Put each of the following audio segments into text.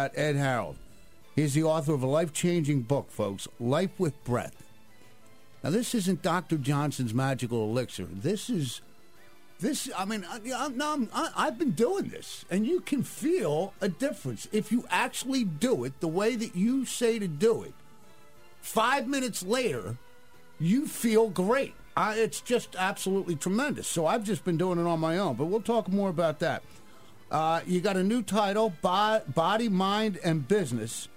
Ed Harrold. He's the author of a life changing book, folks Life with Breath. Now, this isn't Dr. Johnson's magical elixir. This is. This, I mean, I, I'm, I, I've been doing this, and you can feel a difference if you actually do it the way that you say to do it. Five minutes later, you feel great. I, it's just absolutely tremendous. So I've just been doing it on my own, but we'll talk more about that. Uh, you got a new title, Body, Mind, and Business.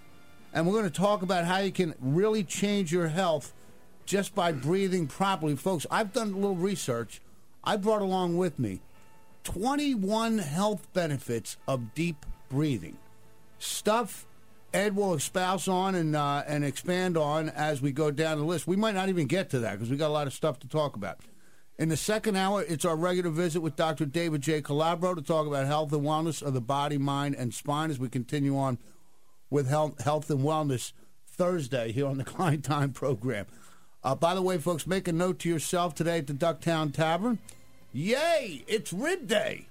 And we're going to talk about how you can really change your health just by breathing properly. Folks, I've done a little research. I brought along with me 21 health benefits of deep breathing. Stuff Ed will espouse on and, uh, and expand on as we go down the list. We might not even get to that because we got a lot of stuff to talk about. In the second hour, it's our regular visit with Dr. David J. Calabro to talk about health and wellness of the body, mind, and spine as we continue on with health, health and wellness Thursday here on the Klein Time program. Uh, by the way, folks, make a note to yourself today at the Ducktown Tavern. Yay! It's rib day.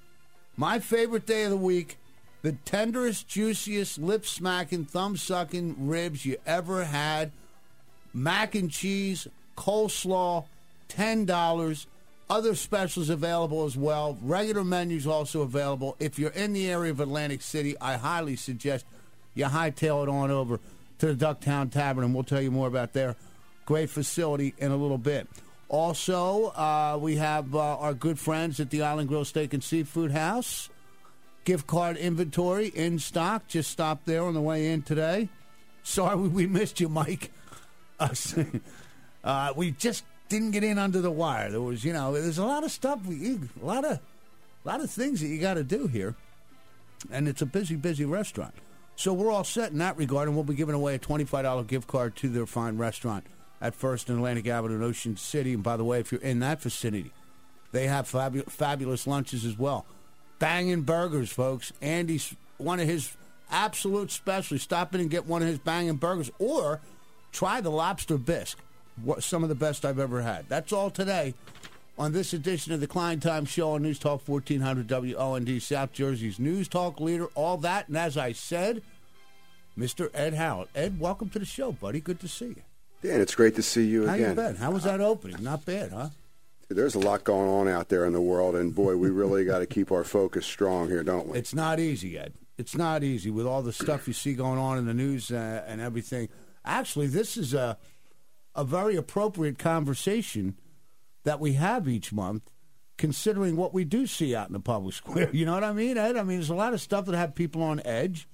My favorite day of the week. The tenderest, juiciest, lip smacking, thumb sucking ribs you ever had. Mac and cheese, coleslaw, $10. Other specials available as well. Regular menus also available. If you're in the area of Atlantic City, I highly suggest you hightail it on over to the Ducktown Tavern, and we'll tell you more about their great facility in a little bit. Also, uh, we have uh, our good friends at the Island Grill Steak and Seafood House. Gift card inventory in stock. Just stopped there on the way in today. Sorry we missed you, Mike. Uh, we just didn't get in under the wire. There was, you know, there's a lot of stuff, we, a lot of, a lot of things that you got to do here, and it's a busy, busy restaurant. So we're all set in that regard, and we'll be giving away a twenty-five dollar gift card to their fine restaurant at First and Atlantic Avenue in Ocean City. And by the way, if you're in that vicinity, they have fabu- fabulous lunches as well. Banging burgers, folks. Andy's one of his absolute specialties. Stop in and get one of his banging burgers, or try the lobster bisque some of the best I've ever had. That's all today on this edition of the Klein Time Show on News Talk 1400 WOND, South Jersey's News Talk leader. All that, and as I said, Mr. Ed Howard. Ed, welcome to the show, buddy. Good to see you. Dan, it's great to see you How again. How you been? How was that opening? Not bad, huh? There's a lot going on out there in the world, and boy, we really got to keep our focus strong here, don't we? It's not easy, Ed. It's not easy with all the stuff you see going on in the news uh, and everything. Actually, this is a a very appropriate conversation that we have each month, considering what we do see out in the public square. You know what I mean, Ed? I mean, there's a lot of stuff that have people on edge.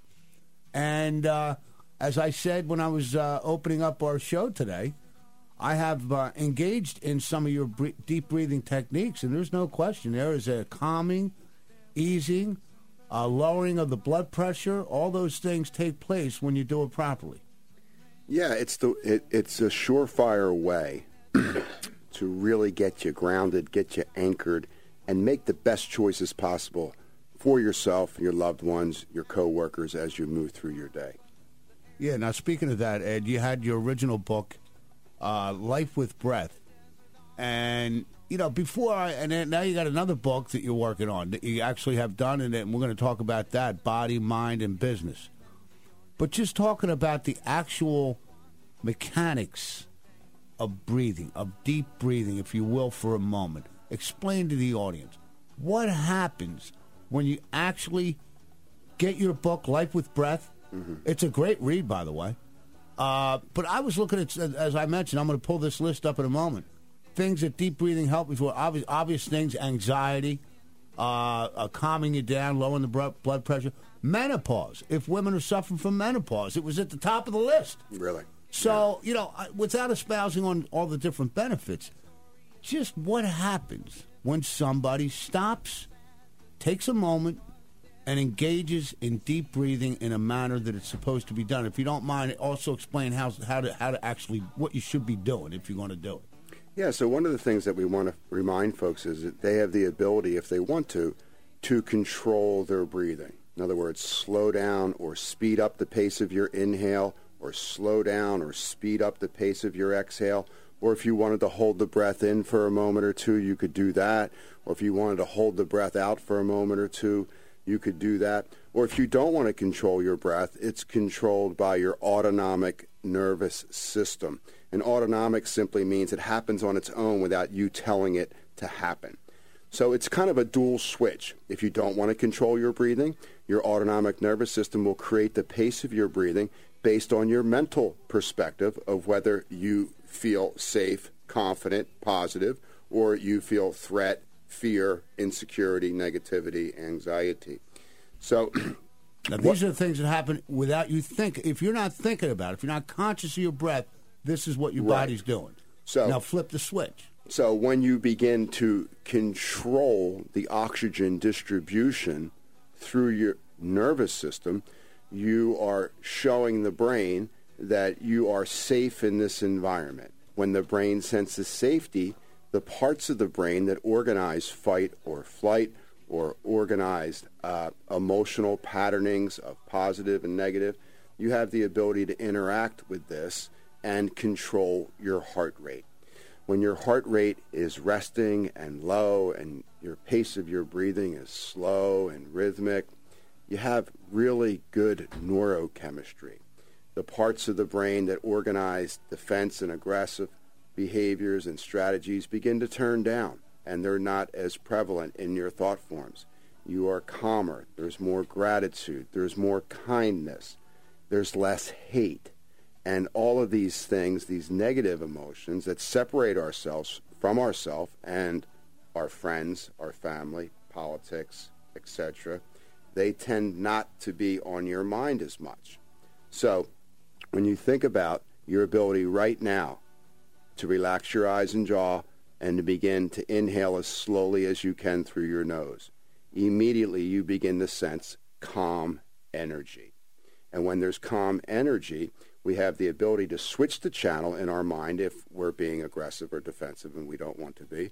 And uh, as I said when I was uh, opening up our show today, I have uh, engaged in some of your deep breathing techniques, and there's no question there is a calming, easing, lowering of the blood pressure. All those things take place when you do it properly. Yeah, it's the it, it's a surefire way to really get you grounded, get you anchored, and make the best choices possible for yourself, your loved ones, your coworkers as you move through your day. Yeah. Now, speaking of that, Ed, you had your original book, uh, "Life with Breath," and you know before I and now you got another book that you're working on that you actually have done, in it, and we're going to talk about that: body, mind, and business. But just talking about the actual mechanics of breathing, of deep breathing, if you will, for a moment. Explain to the audience what happens when you actually get your book, Life with Breath. Mm-hmm. It's a great read, by the way. Uh, but I was looking at, as I mentioned, I'm going to pull this list up in a moment. Things that deep breathing help me for obvious, obvious things, anxiety, uh, uh, calming you down, lowering the blood pressure. Menopause. If women are suffering from menopause, it was at the top of the list. Really? So, yeah. you know, without espousing on all the different benefits, just what happens when somebody stops, takes a moment, and engages in deep breathing in a manner that it's supposed to be done. If you don't mind, also explain how how to how to actually what you should be doing if you're going to do it. Yeah. So one of the things that we want to remind folks is that they have the ability, if they want to, to control their breathing. In other words, slow down or speed up the pace of your inhale or slow down or speed up the pace of your exhale. Or if you wanted to hold the breath in for a moment or two, you could do that. Or if you wanted to hold the breath out for a moment or two, you could do that. Or if you don't want to control your breath, it's controlled by your autonomic nervous system. And autonomic simply means it happens on its own without you telling it to happen. So it's kind of a dual switch. If you don't want to control your breathing, your autonomic nervous system will create the pace of your breathing based on your mental perspective of whether you feel safe, confident, positive, or you feel threat, fear, insecurity, negativity, anxiety. So now, these are the things that happen without you think. If you're not thinking about it, if you're not conscious of your breath, this is what your right. body's doing. So now flip the switch. So when you begin to control the oxygen distribution through your nervous system, you are showing the brain that you are safe in this environment. When the brain senses safety, the parts of the brain that organize fight or flight or organized uh, emotional patternings of positive and negative, you have the ability to interact with this and control your heart rate. When your heart rate is resting and low and your pace of your breathing is slow and rhythmic, you have really good neurochemistry. The parts of the brain that organize defense and aggressive behaviors and strategies begin to turn down, and they're not as prevalent in your thought forms. You are calmer. There's more gratitude. There's more kindness. There's less hate. And all of these things, these negative emotions that separate ourselves from ourselves and our friends, our family, politics, etc., they tend not to be on your mind as much. So when you think about your ability right now to relax your eyes and jaw and to begin to inhale as slowly as you can through your nose, immediately you begin to sense calm energy. And when there's calm energy, we have the ability to switch the channel in our mind if we're being aggressive or defensive and we don't want to be.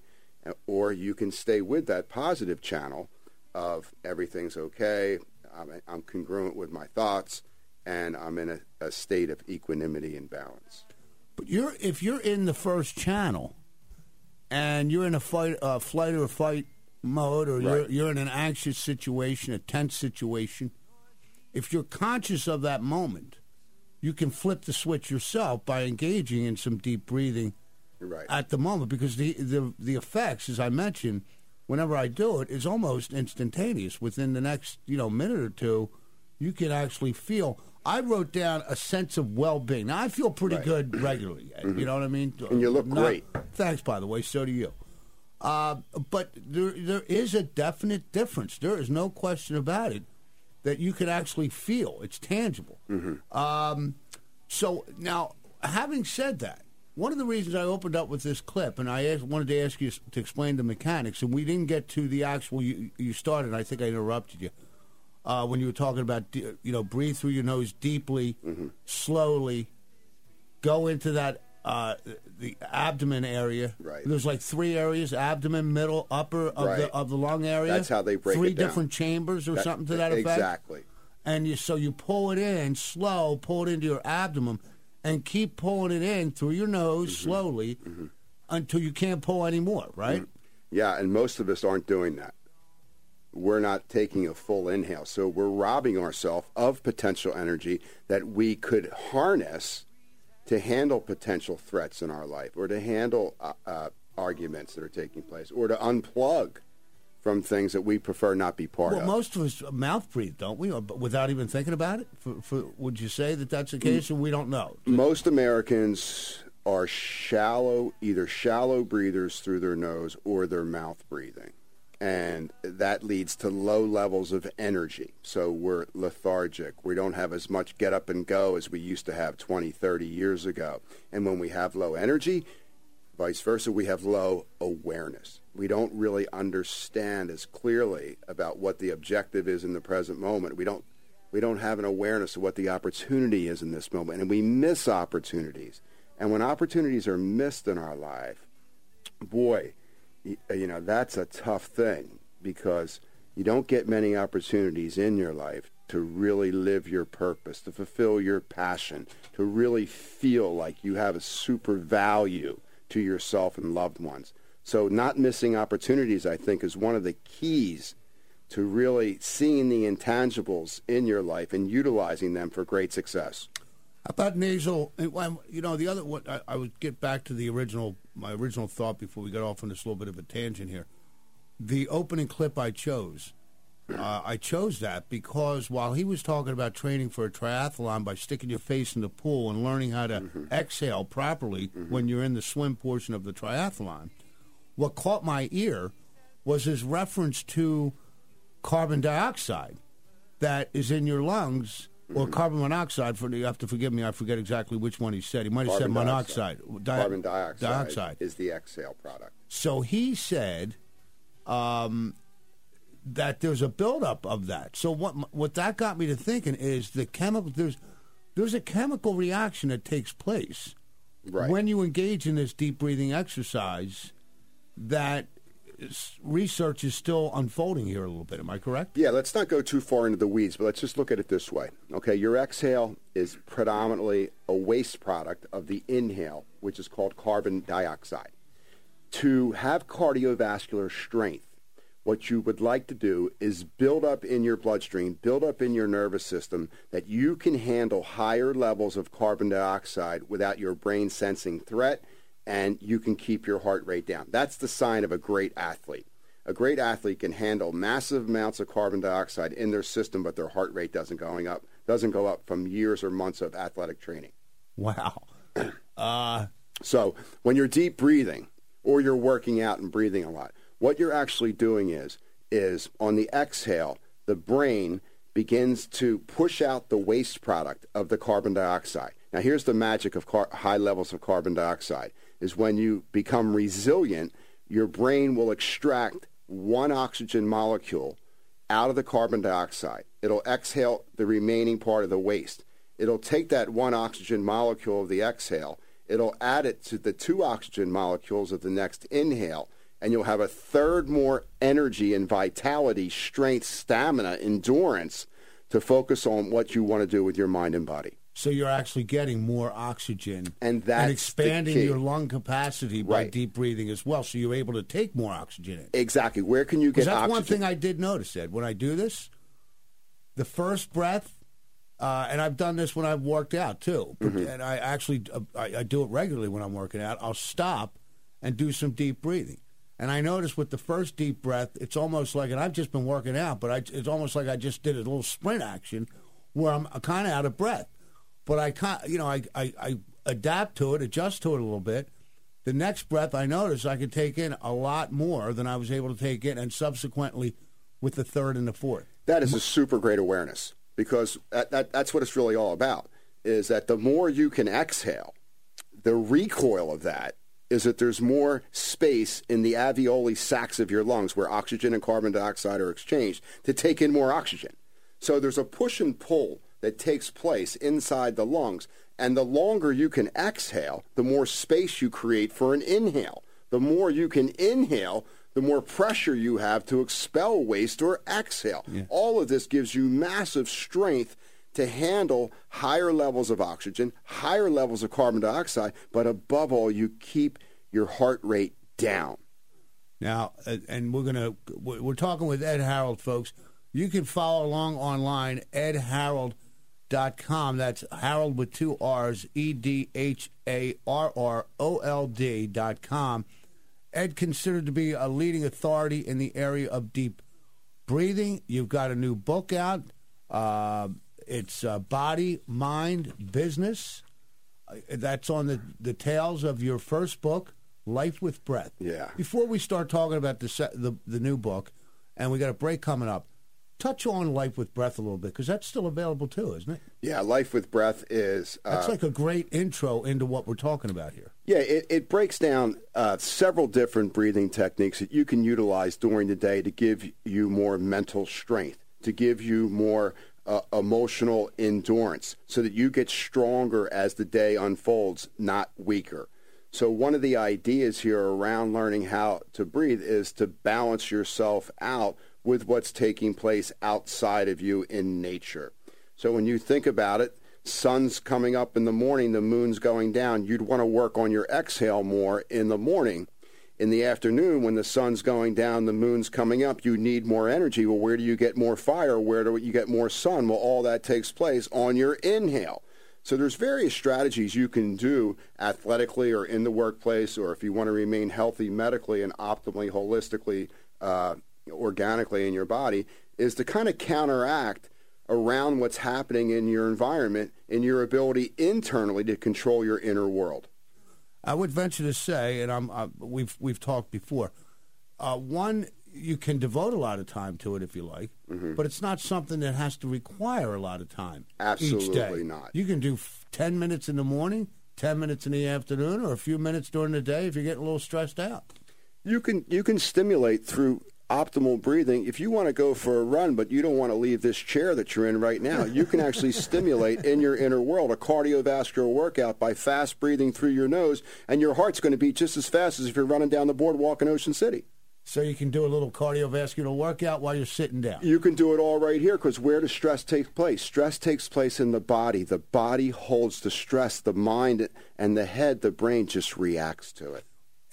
Or you can stay with that positive channel of everything's okay, I'm, I'm congruent with my thoughts, and I'm in a, a, state of equanimity and balance. But you're if you're in the first channel, and you're in a fight, uh, flight or fight mode, or right. you're you're in an anxious situation, a tense situation. If you're conscious of that moment, you can flip the switch yourself by engaging in some deep breathing right. at the moment because the, the the effects, as I mentioned, whenever I do it, is almost instantaneous. Within the next you know minute or two, you can actually feel. I wrote down a sense of well-being. Now I feel pretty right. good regularly. Mm-hmm. You know what I mean? And you look Not, great. Thanks, by the way. So do you. Uh, but there there is a definite difference. There is no question about it that you can actually feel. It's tangible. Mm-hmm. Um, so now, having said that, one of the reasons I opened up with this clip, and I asked, wanted to ask you to explain the mechanics, and we didn't get to the actual. You, you started. I think I interrupted you uh, when you were talking about you know breathe through your nose deeply, mm-hmm. slowly, go into that uh, the abdomen area. Right. There's like three areas: abdomen, middle, upper of right. the of the lung area. That's how they break three it down. different chambers or that, something to that effect. Exactly. And you so you pull it in slow, pull it into your abdomen and keep pulling it in through your nose mm-hmm. slowly mm-hmm. until you can't pull anymore, right? Mm-hmm. Yeah, and most of us aren't doing that. We're not taking a full inhale. So we're robbing ourselves of potential energy that we could harness to handle potential threats in our life or to handle uh, uh, arguments that are taking place or to unplug from things that we prefer not be part well, of. Well, most of us mouth breathe, don't we? Uh, without even thinking about it. For, for, would you say that that's the case, or we don't know? Most Americans are shallow, either shallow breathers through their nose or their mouth breathing. And that leads to low levels of energy. So we're lethargic. We don't have as much get up and go as we used to have 20, 30 years ago. And when we have low energy, vice versa, we have low awareness we don't really understand as clearly about what the objective is in the present moment. We don't we don't have an awareness of what the opportunity is in this moment, and we miss opportunities. And when opportunities are missed in our life, boy, uh, you know that's a tough thing because you don't get many opportunities in your life to really live your purpose, to fulfill your passion, to really feel like you have a super value to yourself and loved ones. So not missing opportunities, I think, is one of the keys to really seeing the intangibles in your life and utilizing them for great success. How about nasal? You know, the other one, I, I would get back to the original my original thought before we got off on this little bit of a tangent here. The opening clip I chose, uh, I chose that because while he was talking about training for a triathlon by sticking your face in the pool and learning how to mm-hmm. exhale properly mm-hmm. when you're in the swim portion of the triathlon, what caught my ear was his reference to carbon dioxide that is in your lungs or mm-hmm. carbon monoxide. For you have to forgive me, I forget exactly which one he said. He might have carbon said monoxide. Di- carbon dioxide, dioxide, is the exhale product. So he said um, that there's a buildup of that. So what what that got me to thinking is the chemical there's there's a chemical reaction that takes place right. when you engage in this deep breathing exercise that research is still unfolding here a little bit. Am I correct? Yeah, let's not go too far into the weeds, but let's just look at it this way. Okay, your exhale is predominantly a waste product of the inhale, which is called carbon dioxide. To have cardiovascular strength, what you would like to do is build up in your bloodstream, build up in your nervous system that you can handle higher levels of carbon dioxide without your brain sensing threat and you can keep your heart rate down. That's the sign of a great athlete. A great athlete can handle massive amounts of carbon dioxide in their system, but their heart rate doesn't going up doesn't go up from years or months of athletic training. Wow. Uh... So when you're deep breathing or you're working out and breathing a lot, what you're actually doing is is on the exhale, the brain begins to push out the waste product of the carbon dioxide. Now here's the magic of car- high levels of carbon dioxide is when you become resilient, your brain will extract one oxygen molecule out of the carbon dioxide. It'll exhale the remaining part of the waste. It'll take that one oxygen molecule of the exhale, it'll add it to the two oxygen molecules of the next inhale, and you'll have a third more energy and vitality, strength, stamina, endurance to focus on what you want to do with your mind and body. So you're actually getting more oxygen and, that's and expanding your lung capacity by right. deep breathing as well. So you're able to take more oxygen in. Exactly. Where can you get that's oxygen? one thing I did notice, Ed. When I do this, the first breath, uh, and I've done this when I've worked out too, mm-hmm. and I actually uh, I, I do it regularly when I'm working out. I'll stop and do some deep breathing. And I noticed with the first deep breath, it's almost like, and I've just been working out, but I, it's almost like I just did a little sprint action where I'm kind of out of breath but I you know, I, I, I adapt to it, adjust to it a little bit. The next breath, I noticed I could take in a lot more than I was able to take in, and subsequently with the third and the fourth. That is a super great awareness because that, that, that's what it's really all about. Is that the more you can exhale, the recoil of that is that there's more space in the alveoli sacs of your lungs where oxygen and carbon dioxide are exchanged to take in more oxygen. So there's a push and pull that takes place inside the lungs. And the longer you can exhale, the more space you create for an inhale. The more you can inhale, the more pressure you have to expel waste or exhale. Yeah. All of this gives you massive strength to handle higher levels of oxygen, higher levels of carbon dioxide, but above all, you keep your heart rate down. Now, and we're to, we're talking with Ed Harrold, folks. You can follow along online, Ed Harrold dot com. That's Harrold with two R's, E D H A R R O L D dot com. Ed considered to be a leading authority in the area of deep breathing. You've got a new book out. Uh, it's uh, Body, Mind, Business. Uh, that's on the, the tails of your first book, Life with Breath. Yeah. Before we start talking about the, the, the new book, and we got a break coming up, touch on Life with Breath a little bit because that's still available too, isn't it? Yeah, Life with Breath is. Uh, that's like a great intro into what we're talking about here. Yeah, it, it breaks down uh, several different breathing techniques that you can utilize during the day to give you more mental strength, to give you more uh, emotional endurance, so that you get stronger as the day unfolds, not weaker. So, one of the ideas here around learning how to breathe is to balance yourself out with what's taking place outside of you in nature. So when you think about it, sun's coming up in the morning, the moon's going down, you'd want to work on your exhale more in the morning. In the afternoon, when the sun's going down, the moon's coming up, you need more energy. Well, where do you get more fire? Where do you get more sun? Well, all that takes place on your inhale. So there's various strategies you can do athletically or in the workplace, or if you want to remain healthy medically and optimally, holistically, uh, organically in your body, is to kind of counteract around what's happening in your environment and your ability internally to control your inner world. I would venture to say, and I'm, uh, we've we've talked before. Uh, one, you can devote a lot of time to it if you like, mm-hmm. but it's not something that has to require a lot of time. Absolutely each day. not. You can do f- ten minutes in the morning, ten minutes in the afternoon, or a few minutes during the day if you're getting a little stressed out. You can you can stimulate through optimal breathing. If you want to go for a run, but you don't want to leave this chair that you're in right now, you can actually stimulate in your inner world a cardiovascular workout by fast breathing through your nose, and your heart's going to beat just as fast as if you're running down the boardwalk in Ocean City. So you can do a little cardiovascular workout while you're sitting down. You can do it all right here because where does stress take place? Stress takes place in the body. The body holds the stress. The mind and the head, the brain just reacts to it.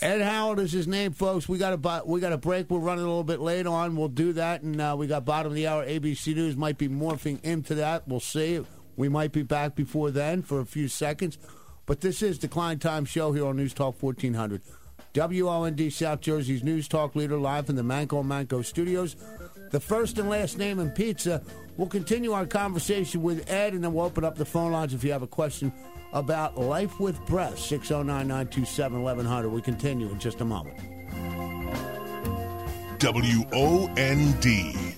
Ed Howard is his name, folks. We got a we got a break. We're running a little bit late on. We'll do that, and uh, we got bottom of the hour. ABC News might be morphing into that. We'll see. We might be back before then for a few seconds. But this is the Klein Time Show here on News Talk 1400. WOND South Jersey's News Talk leader live from the Manco Manco studios. The first and last name in pizza. We'll continue our conversation with Ed, and then we'll open up the phone lines if you have a question about life with breath. 609 927 1100. We continue in just a moment. W O N D.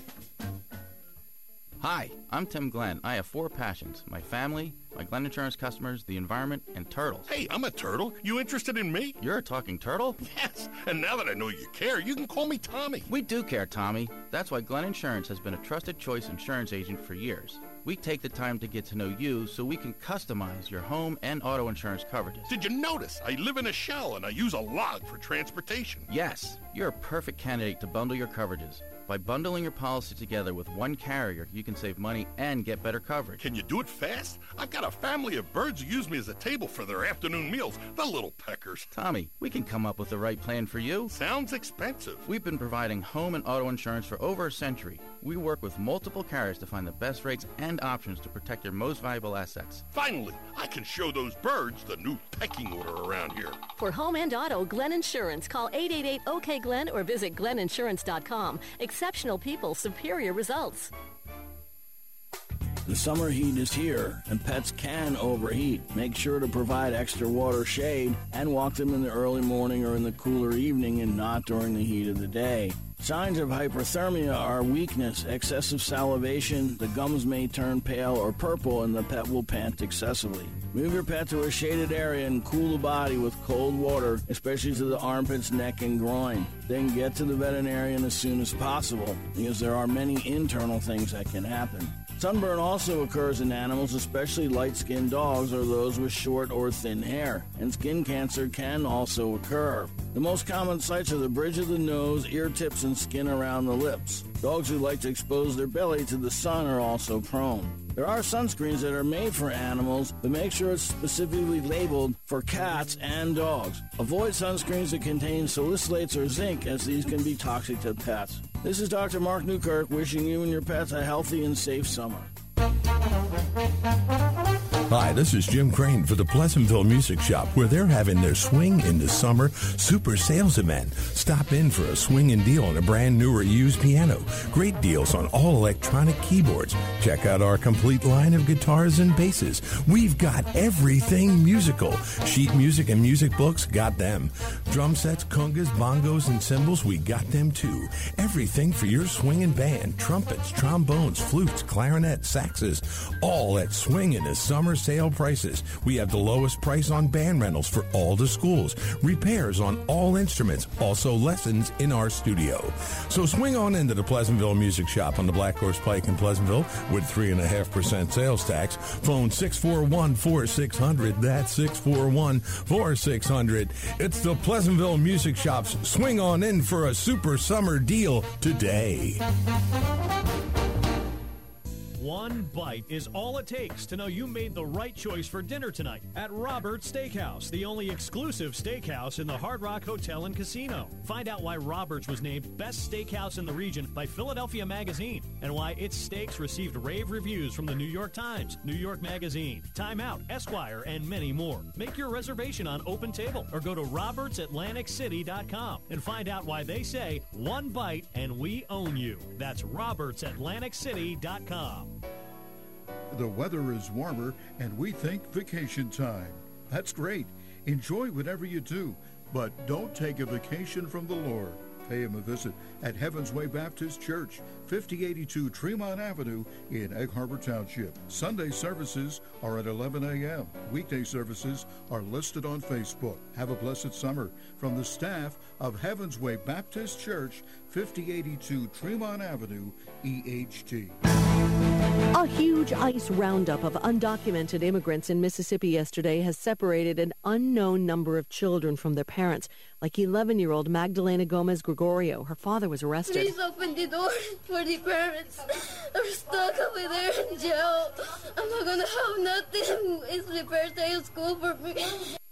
Hi, I'm Tim Glenn. I have four passions my family, my Glenn Insurance customers, the environment, and turtles. Hey, I'm a turtle. You interested in me? You're a talking turtle? Yes. And now that I know you care, you can call me Tommy. We do care, Tommy. That's why Glenn Insurance has been a trusted choice insurance agent for years. We take the time to get to know you so we can customize your home and auto insurance coverages. Did you notice? I live in a shell and I use a log for transportation. Yes, you're a perfect candidate to bundle your coverages. By bundling your policy together with one carrier, you can save money and get better coverage. Can you do it fast? I've got a family of birds who use me as a table for their afternoon meals, the little peckers. Tommy, we can come up with the right plan for you. Sounds expensive. We've been providing home and auto insurance for over a century. We work with multiple carriers to find the best rates and options to protect your most valuable assets. Finally, I can show those birds the new pecking order around here. For home and auto, Glenn Insurance, call 888 OK Glenn or visit glenninsurance.com. Exceptional people, superior results. The summer heat is here, and pets can overheat. Make sure to provide extra water shade and walk them in the early morning or in the cooler evening and not during the heat of the day. Signs of hyperthermia are weakness, excessive salivation, the gums may turn pale or purple, and the pet will pant excessively. Move your pet to a shaded area and cool the body with cold water, especially to the armpits, neck, and groin. Then get to the veterinarian as soon as possible, because there are many internal things that can happen. Sunburn also occurs in animals, especially light skinned dogs or those with short or thin hair, and skin cancer can also occur. The most common sites are the bridge of the nose, ear tips, and skin around the lips. Dogs who like to expose their belly to the sun are also prone. There are sunscreens that are made for animals, but make sure it's specifically labeled for cats and dogs. Avoid sunscreens that contain salicylates or zinc, as these can be toxic to pets. This is Dr. Mark Newkirk wishing you and your pets a healthy and safe summer. Hi, this is Jim Crane for the Pleasantville Music Shop, where they're having their Swing in the Summer Super Sales Event. Stop in for a swing and deal on a brand new or used piano. Great deals on all electronic keyboards. Check out our complete line of guitars and basses. We've got everything musical. Sheet music and music books, got them. Drum sets, congas, bongos, and cymbals, we got them too. Everything for your swinging band. Trumpets, trombones, flutes, clarinet, saxes, all at Swing in the Summer sale prices. We have the lowest price on band rentals for all the schools, repairs on all instruments, also lessons in our studio. So swing on into the Pleasantville Music Shop on the Black Horse Pike in Pleasantville with 3.5% sales tax. Phone 641 4600. That's 641 4600. It's the Pleasantville Music Shop's Swing On In for a super summer deal today. One bite is all it takes to know you made the right choice for dinner tonight at Robert's Steakhouse, the only exclusive steakhouse in the Hard Rock Hotel and Casino. Find out why Robert's was named Best Steakhouse in the region by Philadelphia Magazine and why its steaks received rave reviews from the New York Times, New York Magazine, Time Out, Esquire, and many more. Make your reservation on Open Table or go to robertsatlanticcity.com and find out why they say one bite and we own you. That's robertsatlanticcity.com. The weather is warmer and we think vacation time. That's great. Enjoy whatever you do, but don't take a vacation from the Lord. Pay him a visit at Heaven's Way Baptist Church, 5082 Tremont Avenue in Egg Harbor Township. Sunday services are at 11 a.m. Weekday services are listed on Facebook. Have a blessed summer from the staff of Heaven's Way Baptist Church, 5082 Tremont Avenue, EHT. A huge ICE roundup of undocumented immigrants in Mississippi yesterday has separated an unknown number of children from their parents, like 11 year old Magdalena Gomez Gregorio. Her father was arrested. Please open the door for the parents. They're stuck over there in jail. I'm not going to have nothing. It's the first day of school for me.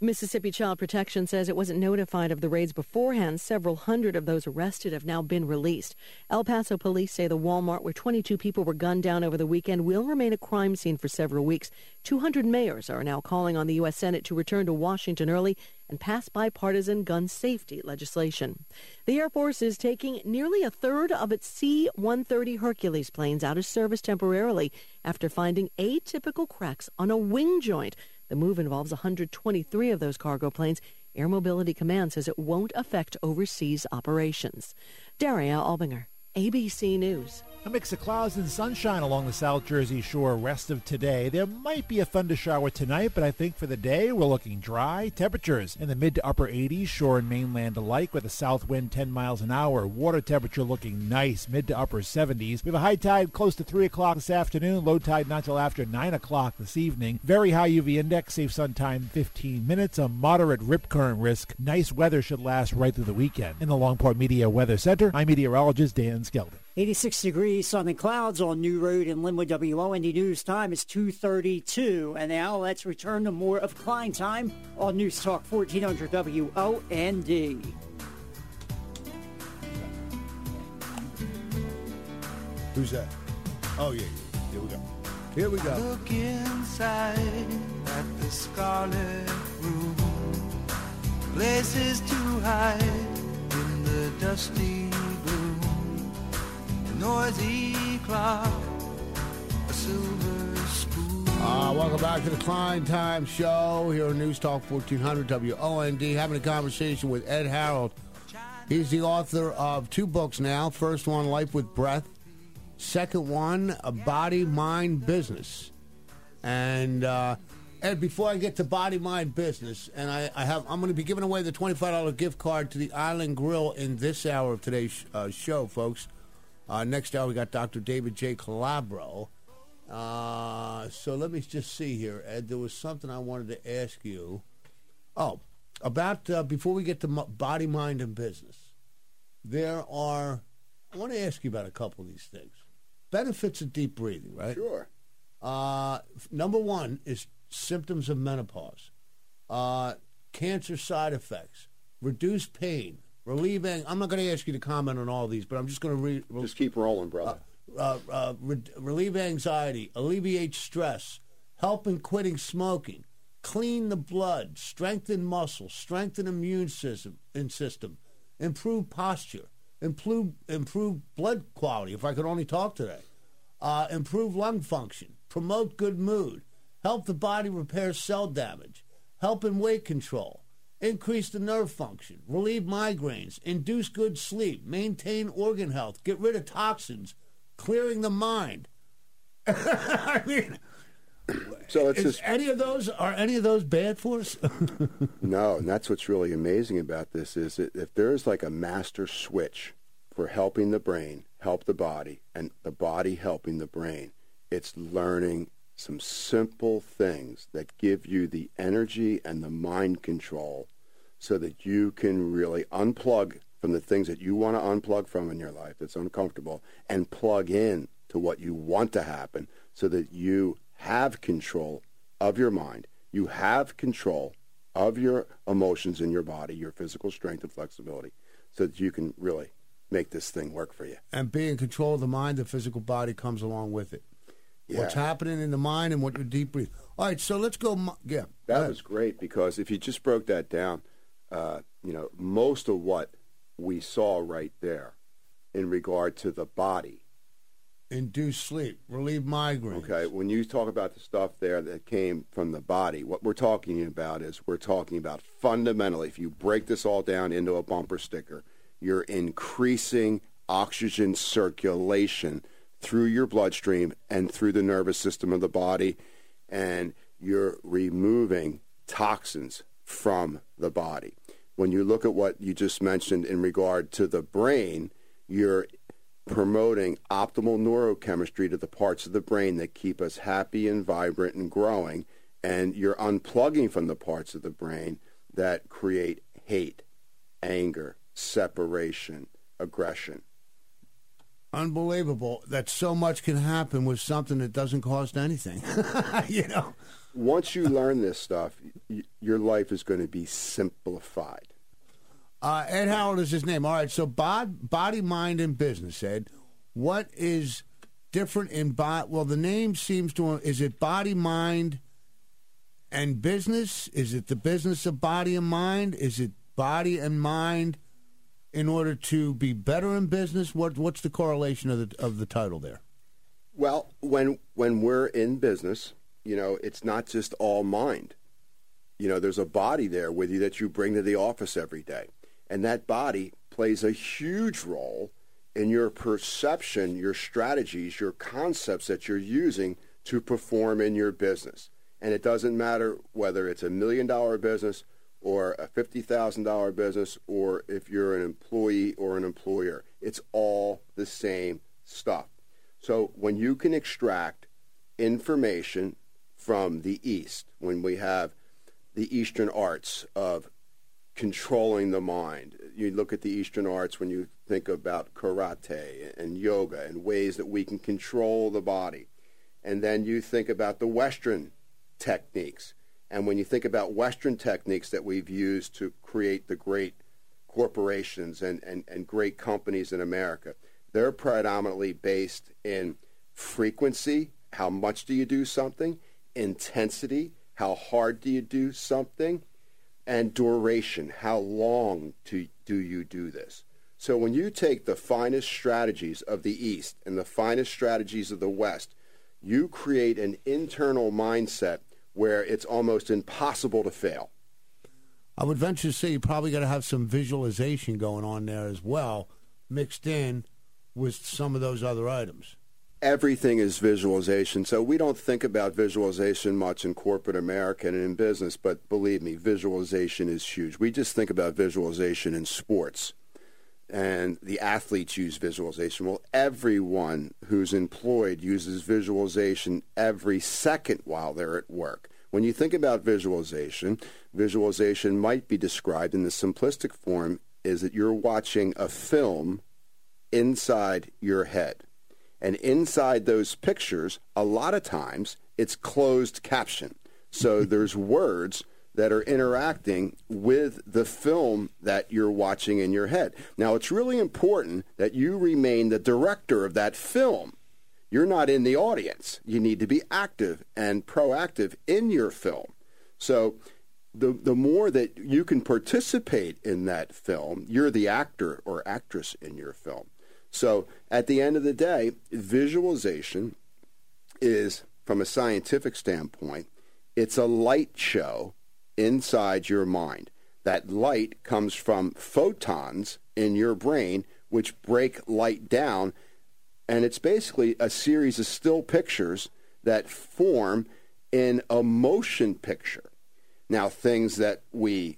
Mississippi Child Protection says it wasn't notified of the raids beforehand. Several hundred of those arrested have now been released. El Paso police say the Walmart where 22 people were gunned down over the weekend will remain a crime scene for several weeks. 200 mayors are now calling on the U.S. Senate to return to Washington early and pass bipartisan gun safety legislation. The Air Force is taking nearly a third of its C-130 Hercules planes out of service temporarily after finding atypical cracks on a wing joint. The move involves 123 of those cargo planes. Air Mobility Command says it won't affect overseas operations. Daria Albinger, ABC News. A mix of clouds and sunshine along the South Jersey shore rest of today. There might be a thunder shower tonight, but I think for the day we're looking dry. Temperatures in the mid to upper 80s, shore and mainland alike, with a south wind 10 miles an hour. Water temperature looking nice, mid to upper 70s. We have a high tide close to 3 o'clock this afternoon, low tide not till after 9 o'clock this evening. Very high UV index, safe sun time 15 minutes, a moderate rip current risk. Nice weather should last right through the weekend. In the Longport Media Weather Center, I'm meteorologist Dan Skeldon. 86 degrees, sun and clouds on New Road in Linwood WOND News time is 2.32. And now let's return to more of Klein time on News Talk 1400 WOND. Who's that? Oh, yeah, yeah. Here we go. Here we go. Look inside at the scarlet room. Places to hide in the dusty gloom. A noisy clock, a silver spoon. Uh, welcome back to the Klein Time Show here on News Talk 1400 WOND. Having a conversation with Ed Harrold. He's the author of two books now. First one, Life with Breath. Second one, A Body Mind Business. And uh, Ed, before I get to Body Mind Business, and I, I have, I'm going to be giving away the $25 gift card to the Island Grill in this hour of today's uh, show, folks. Uh, next hour, we got Dr. David J. Calabro. Uh, so let me just see here, Ed. There was something I wanted to ask you. Oh, about uh, before we get to m- body, mind, and business. There are. I want to ask you about a couple of these things. Benefits of deep breathing, right? Sure. Uh, number one is symptoms of menopause, uh, cancer side effects, reduce pain, relieve. Ang- I'm not going to ask you to comment on all these, but I'm just going to read. Just keep rolling, brother. Uh, uh, re- relieve anxiety, alleviate stress, help in quitting smoking, clean the blood, strengthen muscles, strengthen immune system, and system, improve posture, improve improve blood quality. If I could only talk today, uh, improve lung function, promote good mood, help the body repair cell damage, help in weight control, increase the nerve function, relieve migraines, induce good sleep, maintain organ health, get rid of toxins, clearing the mind. I mean, So it's is just any of those are any of those bad for us? no, and that's what's really amazing about this is that if there's like a master switch for helping the brain help the body, and the body helping the brain, it's learning some simple things that give you the energy and the mind control, so that you can really unplug from the things that you want to unplug from in your life that's uncomfortable, and plug in to what you want to happen so that you have control of your mind. You have control of your emotions in your body, your physical strength and flexibility, so that you can really make this thing work for you. And being in control of the mind, the physical body comes along with it. What's happening in the mind and what you're deep breathing. All right, so let's go. Yeah, That was great because if you just broke that down, uh, you know, most of what we saw right there in regard to the body. induce sleep, relieve migraines. Okay, when you talk about the stuff there that came from the body, what we're talking about is we're talking about fundamentally, if you break this all down into a bumper sticker, you're increasing oxygen circulation through your bloodstream and through the nervous system of the body, and you're removing toxins from the body. When you look at what you just mentioned in regard to the brain, you're promoting optimal neurochemistry to the parts of the brain that keep us happy and vibrant and growing, and you're unplugging from the parts of the brain that create hate, anger, separation, aggression. Unbelievable that so much can happen with something that doesn't cost anything. you know, Once you learn this stuff, y- your life is going to be simplified. uh, Ed Howard is his name. All right, so bod, body, mind, and business. Ed, what is different in body? Well, the name seems to. Is it body, mind, and business? Is it the business of body and mind? Is it body and mind in order to be better in business? What What's the correlation of the of the title there? Well, when when we're in business, you know, it's not just all mind. You know, there's a body there with you that you bring to the office every day. And that body plays a huge role in your perception, your strategies, your concepts that you're using to perform in your business. And it doesn't matter whether it's a million dollar business or a $50,000 business or if you're an employee or an employer. It's all the same stuff. So when you can extract information from the East, when we have the Eastern arts of controlling the mind, you look at the Eastern arts when you think about karate and yoga and ways that we can control the body. And then you think about the Western techniques. And when you think about Western techniques that we've used to create the great corporations and, and, and great companies in America, they're predominantly based in frequency, how much do you do something, intensity, how hard do you do something, and duration, how long to, do you do this. So when you take the finest strategies of the East and the finest strategies of the West, you create an internal mindset where it's almost impossible to fail. I would venture to say you probably got to have some visualization going on there as well, mixed in with some of those other items. Everything is visualization. So we don't think about visualization much in corporate America and in business, but believe me, visualization is huge. We just think about visualization in sports. And the athletes use visualization. Well, everyone who's employed uses visualization every second while they're at work. When you think about visualization, visualization might be described in the simplistic form is that you're watching a film inside your head. And inside those pictures, a lot of times it's closed caption. So there's words that are interacting with the film that you're watching in your head. Now, it's really important that you remain the director of that film. You're not in the audience. You need to be active and proactive in your film. So the the more that you can participate in that film, you're the actor or actress in your film. So at the end of the day, visualization is from a scientific standpoint, it's a light show inside your mind. That light comes from photons in your brain which break light down and it's basically a series of still pictures that form in a motion picture. Now, things that we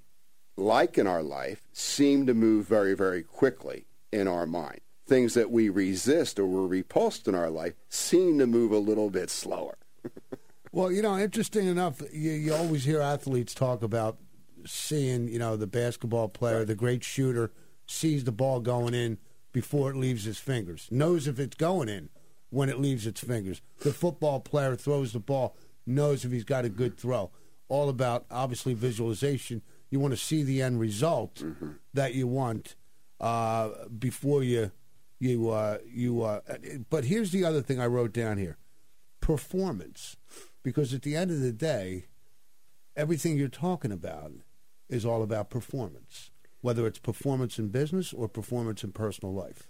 like in our life seem to move very, very quickly in our mind. Things that we resist or were repulsed in our life seem to move a little bit slower. Well, you know, interesting enough, you, you always hear athletes talk about seeing, you know, the basketball player, the great shooter, sees the ball going in before it leaves his fingers, knows if it's going in when it leaves its fingers. The football player throws the ball, knows if he's got a good throw. All about obviously visualization. You want to see the end result that you want uh, before you you uh, you. Uh, but here's the other thing I wrote down here: performance, because at the end of the day, everything you're talking about is all about performance, whether it's performance in business or performance in personal life.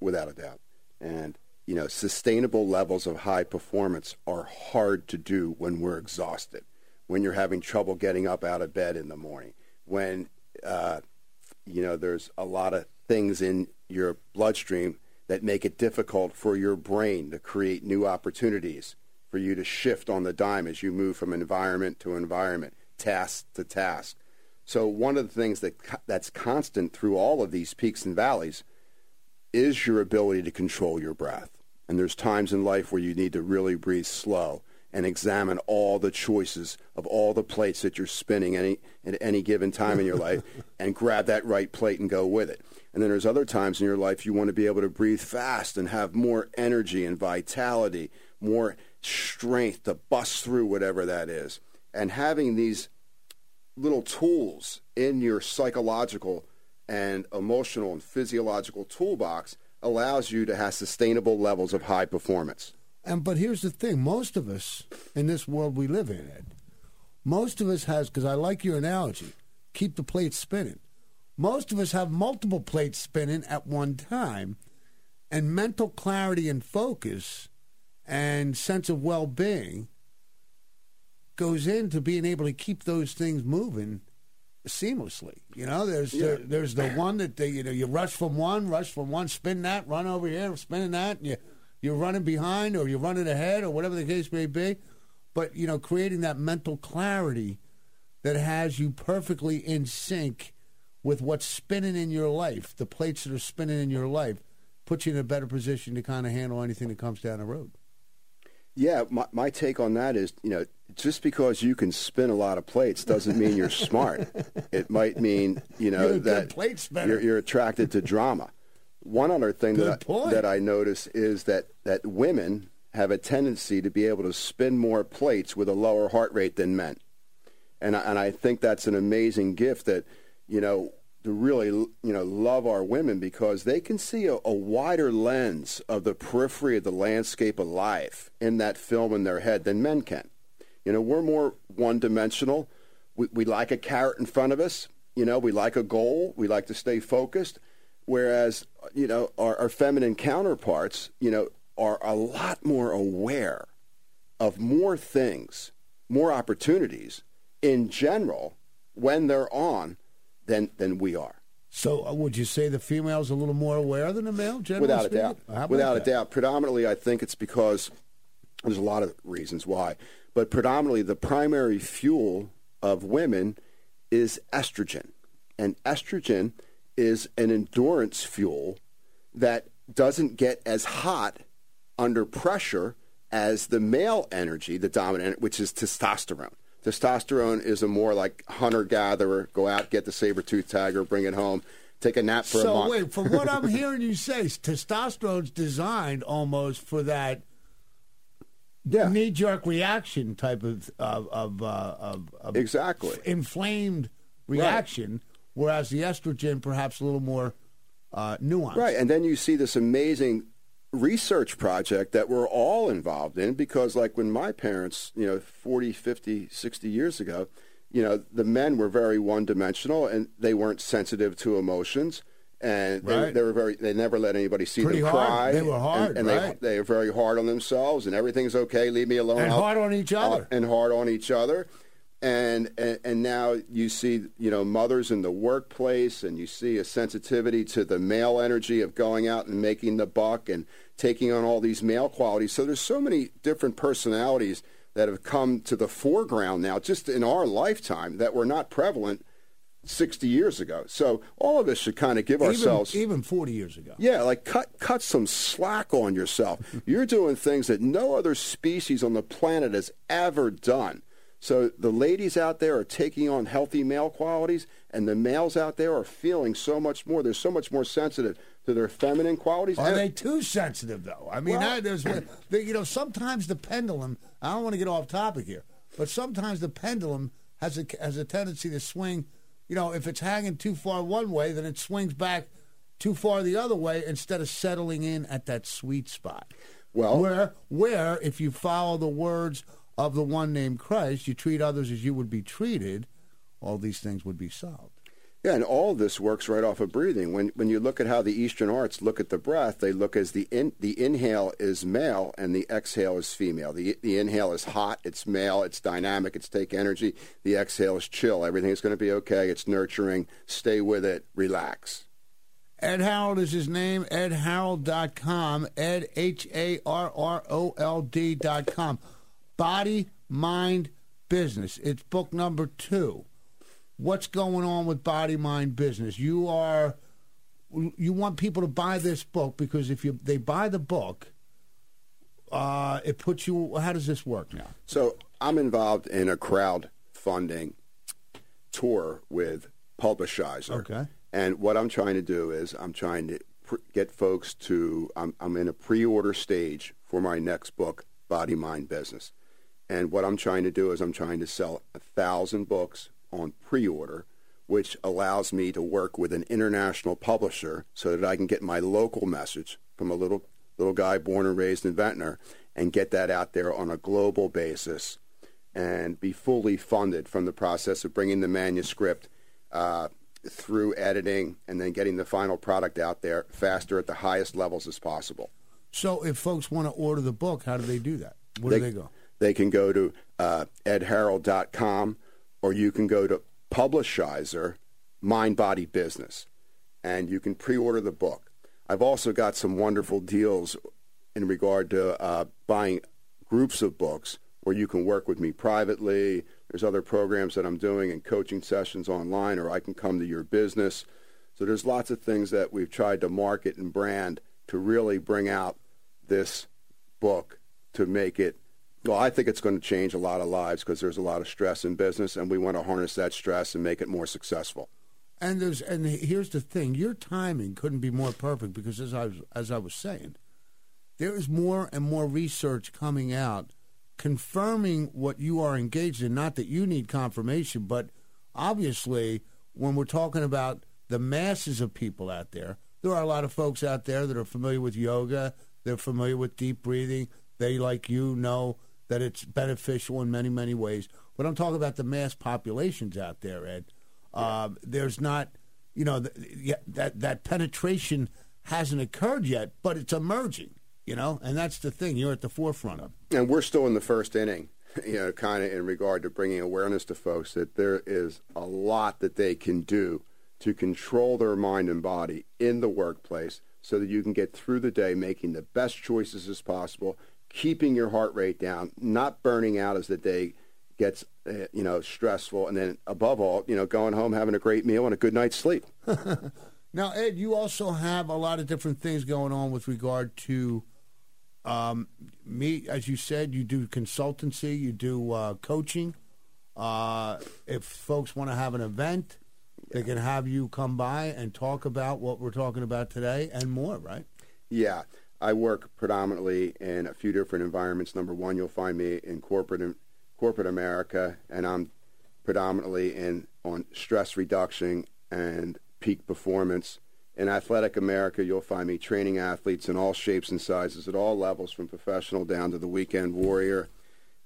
without a doubt. And you know, sustainable levels of high performance are hard to do when we're exhausted, when you're having trouble getting up out of bed in the morning, when uh, you know there's a lot of things in your bloodstream that make it difficult for your brain to create new opportunities for you to shift on the dime as you move from environment to environment, task to task. So one of the things that that's constant through all of these peaks and valleys is your ability to control your breath. And there's times in life where you need to really breathe slow and examine all the choices of all the plates that you're spinning any, at any given time in your life and grab that right plate and go with it. And then there's other times in your life you want to be able to breathe fast and have more energy and vitality, more strength to bust through whatever that is. And having these little tools in your psychological and emotional and physiological toolbox allows you to have sustainable levels of high performance. And but here's the thing: most of us in this world we live in, Ed, most of us has because I like your analogy. Keep the plate spinning. Most of us have multiple plates spinning at one time, and mental clarity and focus and sense of well-being goes into being able to keep those things moving seamlessly. You know, there's Yeah. there, there's the one that they, you know you rush from one, rush from one, spin that, run over here, spinning that, and you you're running behind or you're running ahead or whatever the case may be. But you know, creating that mental clarity that has you perfectly in sync with what's spinning in your life, the plates that are spinning in your life, puts you in a better position to kind of handle anything that comes down the road. Yeah, my, my take on that is, you know, just because you can spin a lot of plates doesn't mean you're smart. it might mean, you know, You're that you're, you're attracted to drama. One other thing Good that I, that I notice is that that women have a tendency to be able to spin more plates with a lower heart rate than men, and I, and I think that's an amazing gift that you know to really you know love our women because they can see a, a wider lens of the periphery of the landscape of life in that film in their head than men can. You know, we're more one dimensional. We, we like a carrot in front of us. You know, we like a goal. We like to stay focused. Whereas, you know, our, our feminine counterparts, you know, are a lot more aware of more things, more opportunities in general when they're on than, than we are. So, uh, would you say the female's a little more aware than the male? Generally Without a doubt. Without that? a doubt. Predominantly, I think it's because there's a lot of reasons why, but predominantly the primary fuel of women is estrogen. And estrogen is an endurance fuel that doesn't get as hot under pressure as the male energy, the dominant, which is testosterone. Testosterone is a more like hunter gatherer, go out, get the saber tooth tiger, bring it home, take a nap for a month. So wait, from what I'm hearing you say, testosterone's designed almost for that knee jerk reaction type of of of, uh, of, of Exactly. inflamed reaction, whereas the estrogen perhaps a little more uh, nuanced. Right, and then you see this amazing research project that we're all involved in because like when my parents, you know, 40, 50, 60 years ago, you know, the men were very one-dimensional and they weren't sensitive to emotions and they, Right. they were very they never let anybody see Pretty them hard. cry. They were hard, and, and right. they they were very hard on themselves and everything's okay, leave me alone. And I'll- hard on each I'll- other. and hard on each other. And, and and now you see you know mothers in the workplace and you see a sensitivity to the male energy of going out and making the buck and taking on all these male qualities so there's so many different personalities that have come to the foreground now just in our lifetime that were not prevalent 60 years ago so all of us should kind of give Even, ourselves even 40 years ago. yeah, like cut cut some slack on yourself. You're doing things that no other species on the planet has ever done. So the ladies out there are taking on healthy male qualities, and the males out there are feeling so much more. They're so much more sensitive to their feminine qualities. Are they too sensitive, though? I mean, Well- I, there's, the, you know, sometimes the pendulum. I don't want to get off topic here, but sometimes the pendulum has a has a tendency to swing. You know, if it's hanging too far one way, then it swings back too far the other way instead of settling in at that sweet spot. Well, where where if you follow the words of the one named Christ, you treat others as you would be treated, all these things would be solved. Yeah, and all this works right off of breathing. When when you look at how the Eastern arts look at the breath, they look as the in, the inhale is male and the exhale is female. The the inhale is hot, it's male, it's dynamic, it's take energy. The exhale is chill. Everything is going to be okay. It's nurturing. Stay with it. Relax. Ed Harrold is his name, edharrold.com, ed, H A R R O L D.com. Body, Mind, Business. It's book number two. What's going on with Body, Mind, Business? You are, you want people to buy this book because if you they buy the book, uh, it puts you, how does this work now? So I'm involved in a crowdfunding tour with Publishizer. Okay. And what I'm trying to do is I'm trying to pr- get folks to, I'm, I'm in a pre-order stage for my next book, Body, Mind, Business. And what I'm trying to do is I'm trying to sell a thousand books on pre-order, which allows me to work with an international publisher so that I can get my local message from a little little guy born and raised in Ventnor and get that out there on a global basis and be fully funded from the process of bringing the manuscript uh, through editing and then getting the final product out there faster at the highest levels as possible. So if folks want to order the book, how do they do that? Where do they go? They can go to uh, edharrold.com or you can go to Publishizer, Mind Body Business, and you can pre-order the book. I've also got some wonderful deals in regard to uh, buying groups of books where you can work with me privately. There's other programs that I'm doing and coaching sessions online, or I can come to your business. So there's lots of things that we've tried to market and brand to really bring out this book to make it. Well, I think it's going to change a lot of lives because there's a lot of stress in business, and we want to harness that stress and make it more successful. And there's and here's the thing: your timing couldn't be more perfect because, as I was, as I was saying, there is more and more research coming out confirming what you are engaged in. Not that you need confirmation, but obviously, when we're talking about the masses of people out there, there are a lot of folks out there that are familiar with yoga. They're familiar with deep breathing. They, like you, know that it's beneficial in many, many ways. But I'm talking about the mass populations out there, Ed. Um, there's not, you know, th- yeah, that that penetration hasn't occurred yet, but it's emerging. You know, and that's the thing. You're at the forefront of. And we're still in the first inning, you know, kind of in regard to bringing awareness to folks that there is a lot that they can do to control their mind and body in the workplace so that you can get through the day making the best choices as possible, keeping your heart rate down, not burning out as the day gets, uh, you know, stressful, and then above all, you know, going home, having a great meal and a good night's sleep. Now, Ed, you also have a lot of different things going on with regard to um, me. As you said, you do consultancy, you do uh, coaching. Uh, if folks want to have an event, they can have you come by and talk about what we're talking about today and more, right? Yeah, I work predominantly in a few different environments. Number one, you'll find me in corporate corporate America, and I'm predominantly in on stress reduction and peak performance. In athletic America, you'll find me training athletes in all shapes and sizes at all levels, from professional down to the weekend warrior.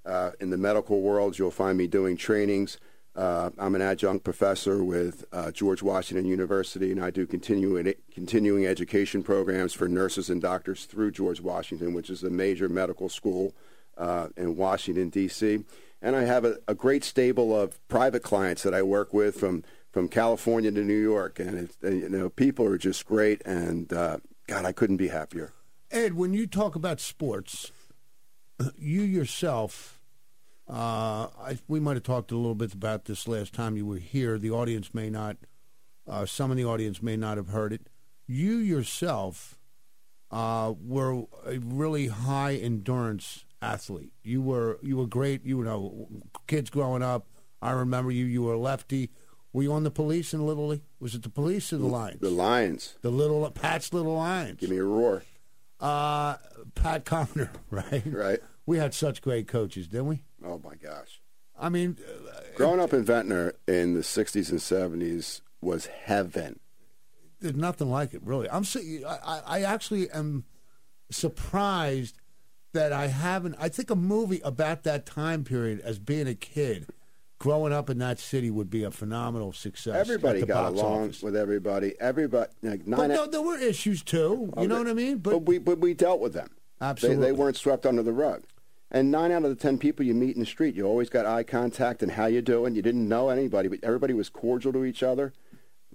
Uh, in the medical world, you'll find me doing trainings. Uh, I'm an adjunct professor with uh, George Washington University, and I do continuing continuing education programs for nurses and doctors through George Washington, which is a major medical school uh, in Washington D.C. And I have a, a great stable of private clients that I work with from from California to New York, and uh, you know people are just great, and uh, God, I couldn't be happier. Ed, when you talk about sports, you yourself, uh, I, we might have talked a little bit about this last time you were here. The audience may not, uh, some of the audience may not have heard it. You yourself uh, were a really high endurance athlete. You were you were great. You know, kids growing up. I remember you. You were a lefty. Were you on the police in Little League? Was it the police or the Lions? The Lions. The little Pat's Little Lions. Give me a roar. Uh, Pat Connor, right? Right. We had such great coaches, didn't we? Oh my gosh. I mean, Growing up in Ventnor in the 60s and 70s was heaven. there's nothing like it, really. I'm so, I, I actually am surprised that I haven't. I think a movie about that time period as being a kid, growing up in that city, would be a phenomenal success. Everybody got along office. with everybody. Everybody like But no, there were issues too. You know what I mean? But, we but we dealt with them. Absolutely. They, they weren't swept under the rug. And nine out of the ten people you meet in the street, you always got eye contact and how you doing. You didn't know anybody, but everybody was cordial to each other.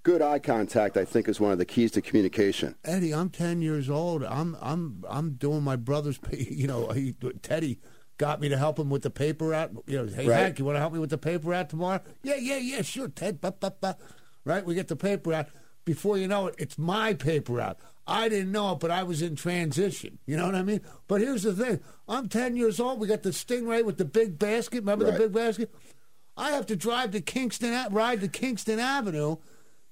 Good eye contact, I think, is one of the keys to communication. Eddie, I'm 10 years old. I'm I'm I'm doing my brother's. You know, he, Teddy got me to help him with the paper out. You know, hey Right. Hank, you want to help me with the paper out tomorrow? Yeah, yeah, yeah, sure, Ted. Ba, ba, ba. Right, we get the paper out. Before you know it, it's my paper route. I didn't know it, but I was in transition. You know what I mean? But here's the thing: I'm 10 years old. We got the Stingray with the big basket. Remember Right. the big basket? I have to drive to Kingston, ride to Kingston Avenue,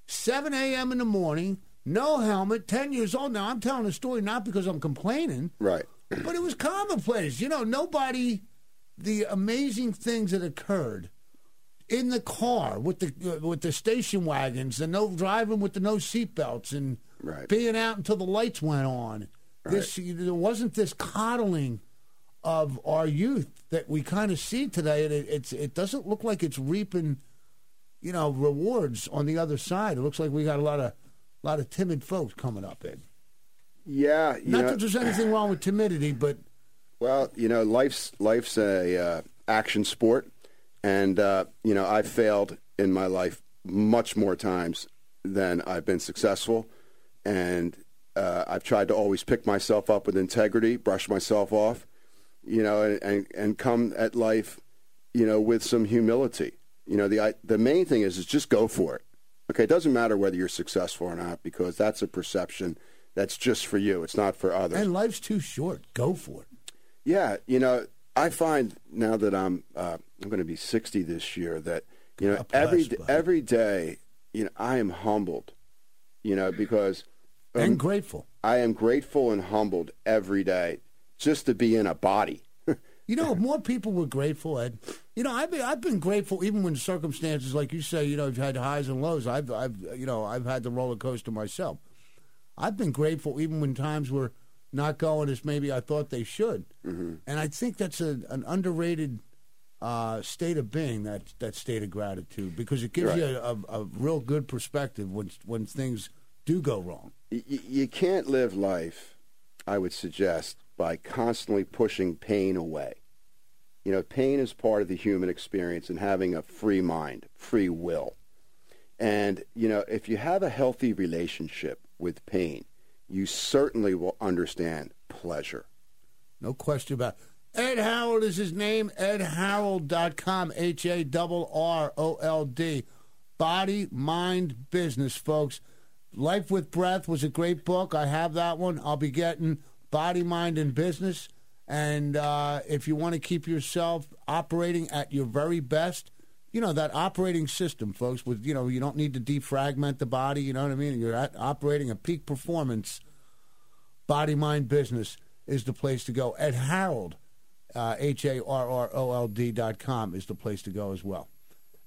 7 a.m. in the morning, no helmet, 10 years old. Now, I'm telling a story not because I'm complaining, Right. but it was commonplace. You know, nobody, the amazing things that occurred in the car with the uh, with the station wagons the no driving with the no seatbelts and Right. being out until the lights went on. This there wasn't this coddling of our youth that we kind of see today, and it, it's it doesn't look like it's reaping, you know, rewards on the other side. It looks like we got a lot of lot of timid folks coming up in. Yeah, Not know, that there's anything wrong with timidity, but Well, you know, life's life's a uh, action sport, and uh, you know, I've failed in my life much more times than I've been successful, and uh, I've tried to always pick myself up with integrity, brush myself off, you know, and and, and come at life, you know, with some humility. You know, the I, the main thing is is just go for it. Okay, it doesn't matter whether you're successful or not because that's a perception that's just for you. It's not for others. and life's too short. Go for it. Yeah, you know, I find now that I'm uh, I'm going to be 60 this year that you know bless, every buddy. every day, you know, I am humbled, you know, because um, and grateful. I am grateful and humbled every day just to be in a body. You know, if more people were grateful, Ed. You know, I've been, I've been grateful even when circumstances like you say, you know, you've had highs and lows. I've I've you know I've had the roller coaster myself. I've been grateful even when times were not going as maybe I thought they should, Mm-hmm. and I think that's a, an underrated uh, state of being that that state of gratitude because it gives Right. you a, a, a real good perspective when when things do go wrong. You can't live life, I would suggest, by constantly pushing pain away. You know, pain is part of the human experience and having a free mind, free will. And, you know, if you have a healthy relationship with pain, you certainly will understand pleasure. No question about it. Ed Harrold is his name. EdHarrold.com. H A R R O L D. Body, mind, business, folks. Life with Breath was a great book. I have that one. I'll be getting Body, Mind, and Business. And uh, if you want to keep yourself operating at your very best, you know, that operating system, folks, with, you know, you don't need to defragment the body, you know what I mean? You're at operating a peak performance Body Mind Business is the place to go. Ed Harrold, uh, H A R R O L D dot com is the place to go as well.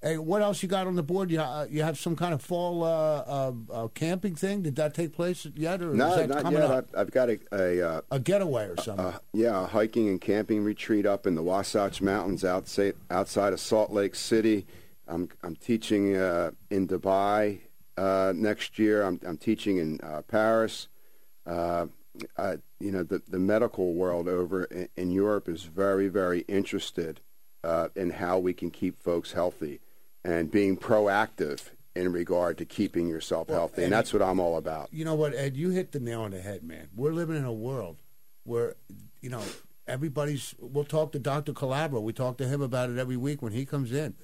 Hey, what else you got on the board? You uh, you have some kind of fall uh, uh, uh, camping thing? Did that take place yet, or is No, that not yet. up? I've, I've got a, a, uh, A getaway or something? uh, yeah, a hiking and camping retreat up in the Wasatch Mountains outside, outside of Salt Lake City. I'm, I'm teaching uh, in Dubai uh, next year. I'm, I'm teaching in uh, Paris. Uh, uh, you know, the, the medical world over in, in Europe is very, very interested uh, in how we can keep folks healthy and being proactive in regard to keeping yourself healthy. And and- that's what I'm all about. you know what, Ed? You hit the nail on the head, man. We're living in a world where, you know, everybody's. We'll talk to Dr. Calabro. We talk to him about it every week when he comes in.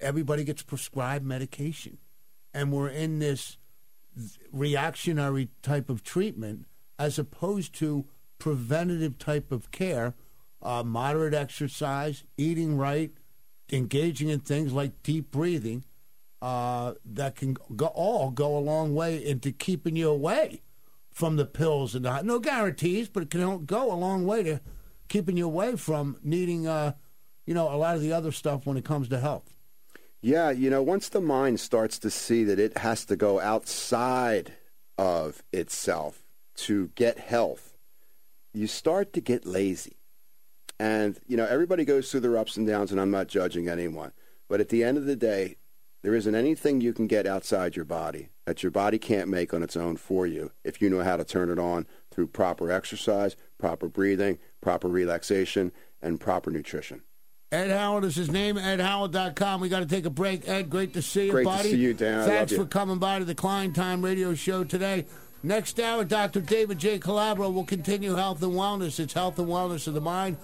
Everybody gets prescribed medication, and we're in this reactionary type of treatment as opposed to preventative type of care uh, moderate exercise, eating right, engaging in things like deep breathing, uh, that can go, all go a long way into keeping you away from the pills and the, no guarantees, but it can go a long way to keeping you away from needing, uh, you know, a lot of the other stuff when it comes to health. Yeah, you know, once the mind starts to see that it has to go outside of itself to get health, you start to get lazy. And, you know, everybody goes through their ups and downs, and I'm not judging anyone. But at the end of the day, there isn't anything you can get outside your body that your body can't make on its own for you if you know how to turn it on through proper exercise, proper breathing, proper relaxation, and proper nutrition. Ed Harrold is his name, edharrold.com. We got to take a break. Ed, great to see you, great buddy. to see you, Dan. Thanks for coming by to the Klein Time radio show today. Next hour, Dr. David J. Calabro will continue health and wellness. It's health and wellness of the mind